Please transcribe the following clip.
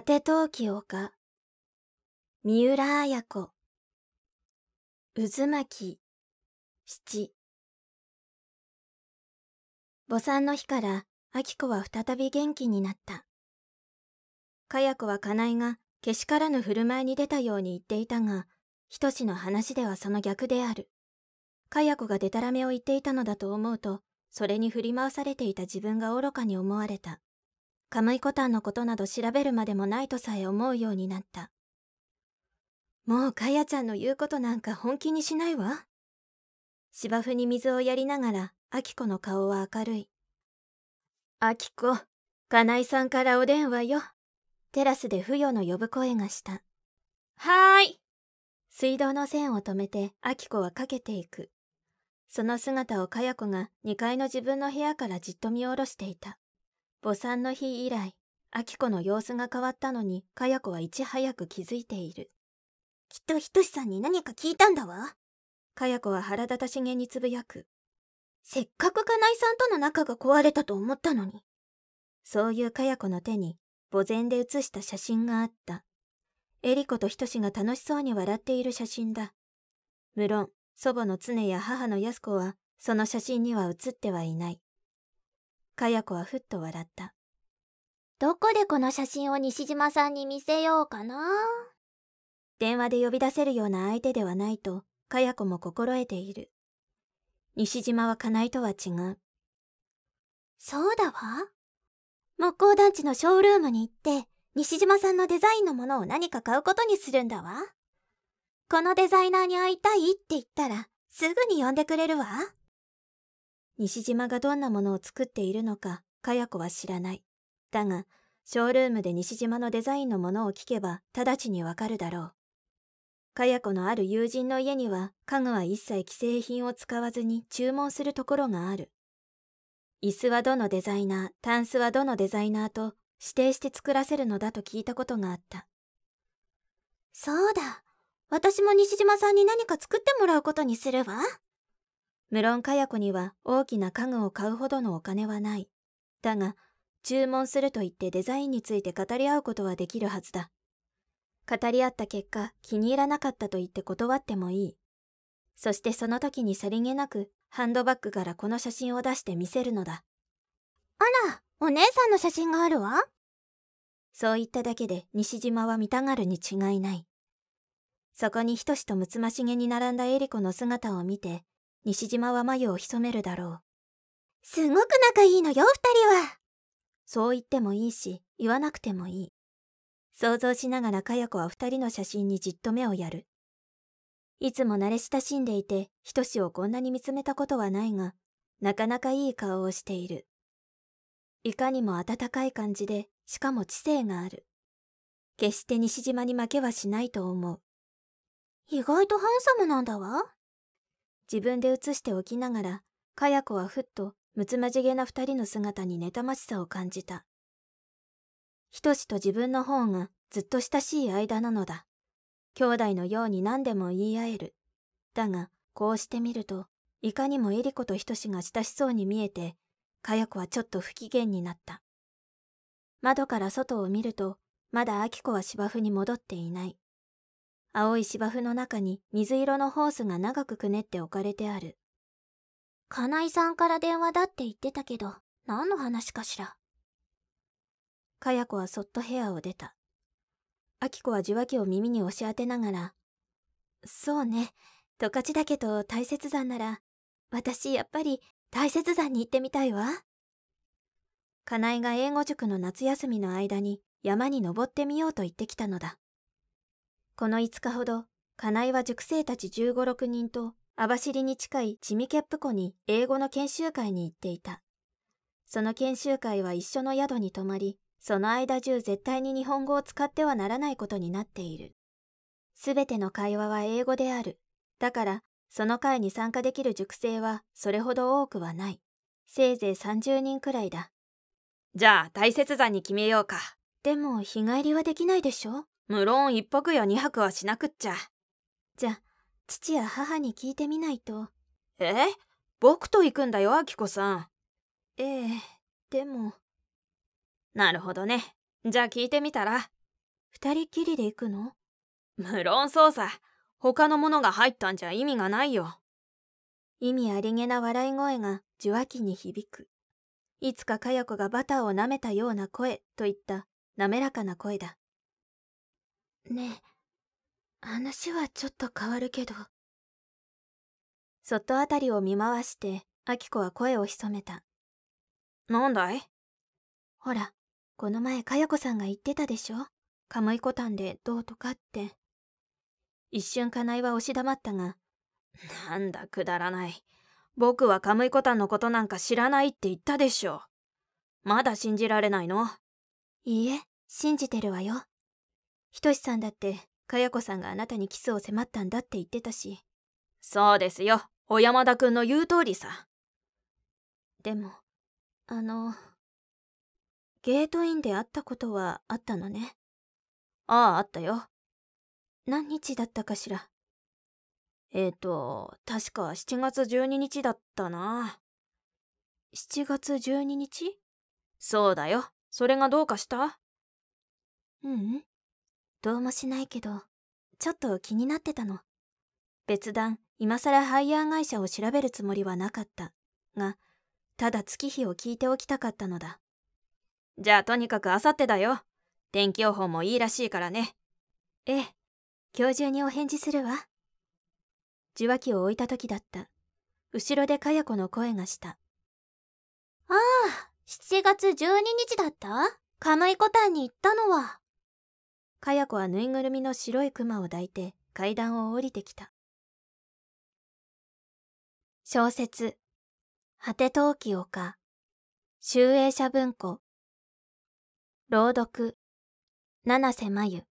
果て陶器丘三浦綾子。渦巻七。母産の日から明子は再び元気になった。かや子はかなえがけしからぬ振る舞いに出たように言っていたがひとしの話ではその逆である。かや子がでたらめを言っていたのだと思うとそれに振り回されていた自分が愚かに思われた。カムイコタンのことなど調べるまでもないとさえ思うようになった。もうかやちゃんの言うことなんか本気にしないわ。芝生に水をやりながら、アキコの顔は明るい。アキコ、カナイさんからお電話よ。テラスで不与の呼ぶ声がした。はーい。水道の線を止めて、アキコはかけていく。その姿をかや子が2階の自分の部屋からじっと見下ろしていた。母産の日以来、秋子の様子が変わったのに、かや子はいち早く気づいている。きっとひとしさんに何か聞いたんだわ。かや子は腹立たしげにつぶやく。せっかく金井さんとの仲が壊れたと思ったのに。そういうかや子の手に、墓前で写した写真があった。エリコとひとしが楽しそうに笑っている写真だ。無論、祖母の常や母の安子は、その写真には写ってはいない。かや子はふっと笑った。どこでこの写真を西島さんに見せようかな？電話で呼び出せるような相手ではないと、かや子も心得ている。西島は金井とは違う。そうだわ。木工団地のショールームに行って、西島さんのデザインのものを何か買うことにするんだわ。このデザイナーに会いたいって言ったら、すぐに呼んでくれるわ。西島がどんなものを作っているのか、かや子は知らない。だが、ショールームで西島のデザインのものを聞けば、直ちにわかるだろう。かや子のある友人の家には、家具は一切既製品を使わずに注文するところがある。椅子はどのデザイナー、タンスはどのデザイナーと指定して作らせるのだと聞いたことがあった。そうだ。私も西島さんに何か作ってもらうことにするわ。無論かや子には大きな家具を買うほどのお金はない。だが、注文すると言ってデザインについて語り合うことはできるはずだ。語り合った結果、気に入らなかったと言って断ってもいい。そしてその時にさりげなく、ハンドバッグからこの写真を出して見せるのだ。あら、お姉さんの写真があるわ。そう言っただけで西島は見たがるに違いない。そこにひとしとむつましげに並んだエリコの姿を見て、西島は眉を潜めるだろう。すごく仲いいのよ、二人は。そう言ってもいいし、言わなくてもいい。想像しながらかや子は二人の写真にじっと目をやる。いつも慣れ親しんでいて、ひとしをこんなに見つめたことはないが、なかなかいい顔をしている。いかにも温かい感じで、しかも知性がある。決して西島に負けはしないと思う。意外とハンサムなんだわ。自分で写しておきながら、かや子はふっとむつまじげな二人の姿に妬ましさを感じた。ひとしと自分の方がずっと親しい間なのだ。兄弟のように何でも言い合える。だが、こうしてみると、いかにもエリコとひとしが親しそうに見えて、かや子はちょっと不機嫌になった。窓から外を見ると、まだ秋子は芝生に戻っていない。青い芝生の中に水色のホースが長くくねって置かれてある。金井さんから電話だって言ってたけど、何の話かしら。かや子はそっと部屋を出た。あきこは受話器を耳に押し当てながら、そうね、十勝岳と大雪山なら、私やっぱり大雪山に行ってみたいわ。金井が英語塾の夏休みの間に山に登ってみようと言ってきたのだ。この5日ほど、金井は塾生たち15、6人と網走に近いチミケップ湖に英語の研修会に行っていた。その研修会は一緒の宿に泊まり、その間中絶対に日本語を使ってはならないことになっている。すべての会話は英語である。だから、その会に参加できる塾生はそれほど多くはない。せいぜい30人くらいだ。じゃあ、大雪山に決めようか。でも、日帰りはできないでしょ無論一泊や二泊はしなくっちゃ。じゃ、父や母に聞いてみないと。え？僕と行くんだよ、アキコさん。ええ、でも。なるほどね。じゃあ聞いてみたら。二人きりで行くの？無論そうさ。他のものが入ったんじゃ意味がないよ。意味ありげな笑い声が受話器に響く。いつかかや子がバターを舐めたような声といった滑らかな声だ。ねえ、話はちょっと変わるけど。そっとあたりを見回して、アキコは声を潜めた。なんだい？ほら、この前かや子さんが言ってたでしょ？カムイコタンでどうとかって。一瞬カナイは押し黙ったが、なんだくだらない。僕はカムイコタンのことなんか知らないって言ったでしょ。まだ信じられないの？いいえ、信じてるわよ。ひとしさんだって、かや子さんがあなたにキスを迫ったんだって言ってたし。そうですよ。小山田くんの言う通りさ。でも、あの、ゲートインで会ったことはあったのね。ああ、あったよ。何日だったかしら？えっ、ー、と、確か7月12日だったな。7月12日？そうだよ。それがどうかした？ううん。どうもしないけど、ちょっと気になってたの。別段、今更ハイヤー会社を調べるつもりはなかった。が、ただ月日を聞いておきたかったのだ。じゃあとにかくあさってだよ。天気予報もいいらしいからね。ええ。今日中にお返事するわ。受話器を置いた時だった。後ろでかや子の声がした。ああ、7月12日だった？カムイコタンに行ったのは。かや子はぬいぐるみの白いクマを抱いて階段を降りてきた。小説、果て陶器丘、集英社文庫、朗読、七瀬真由。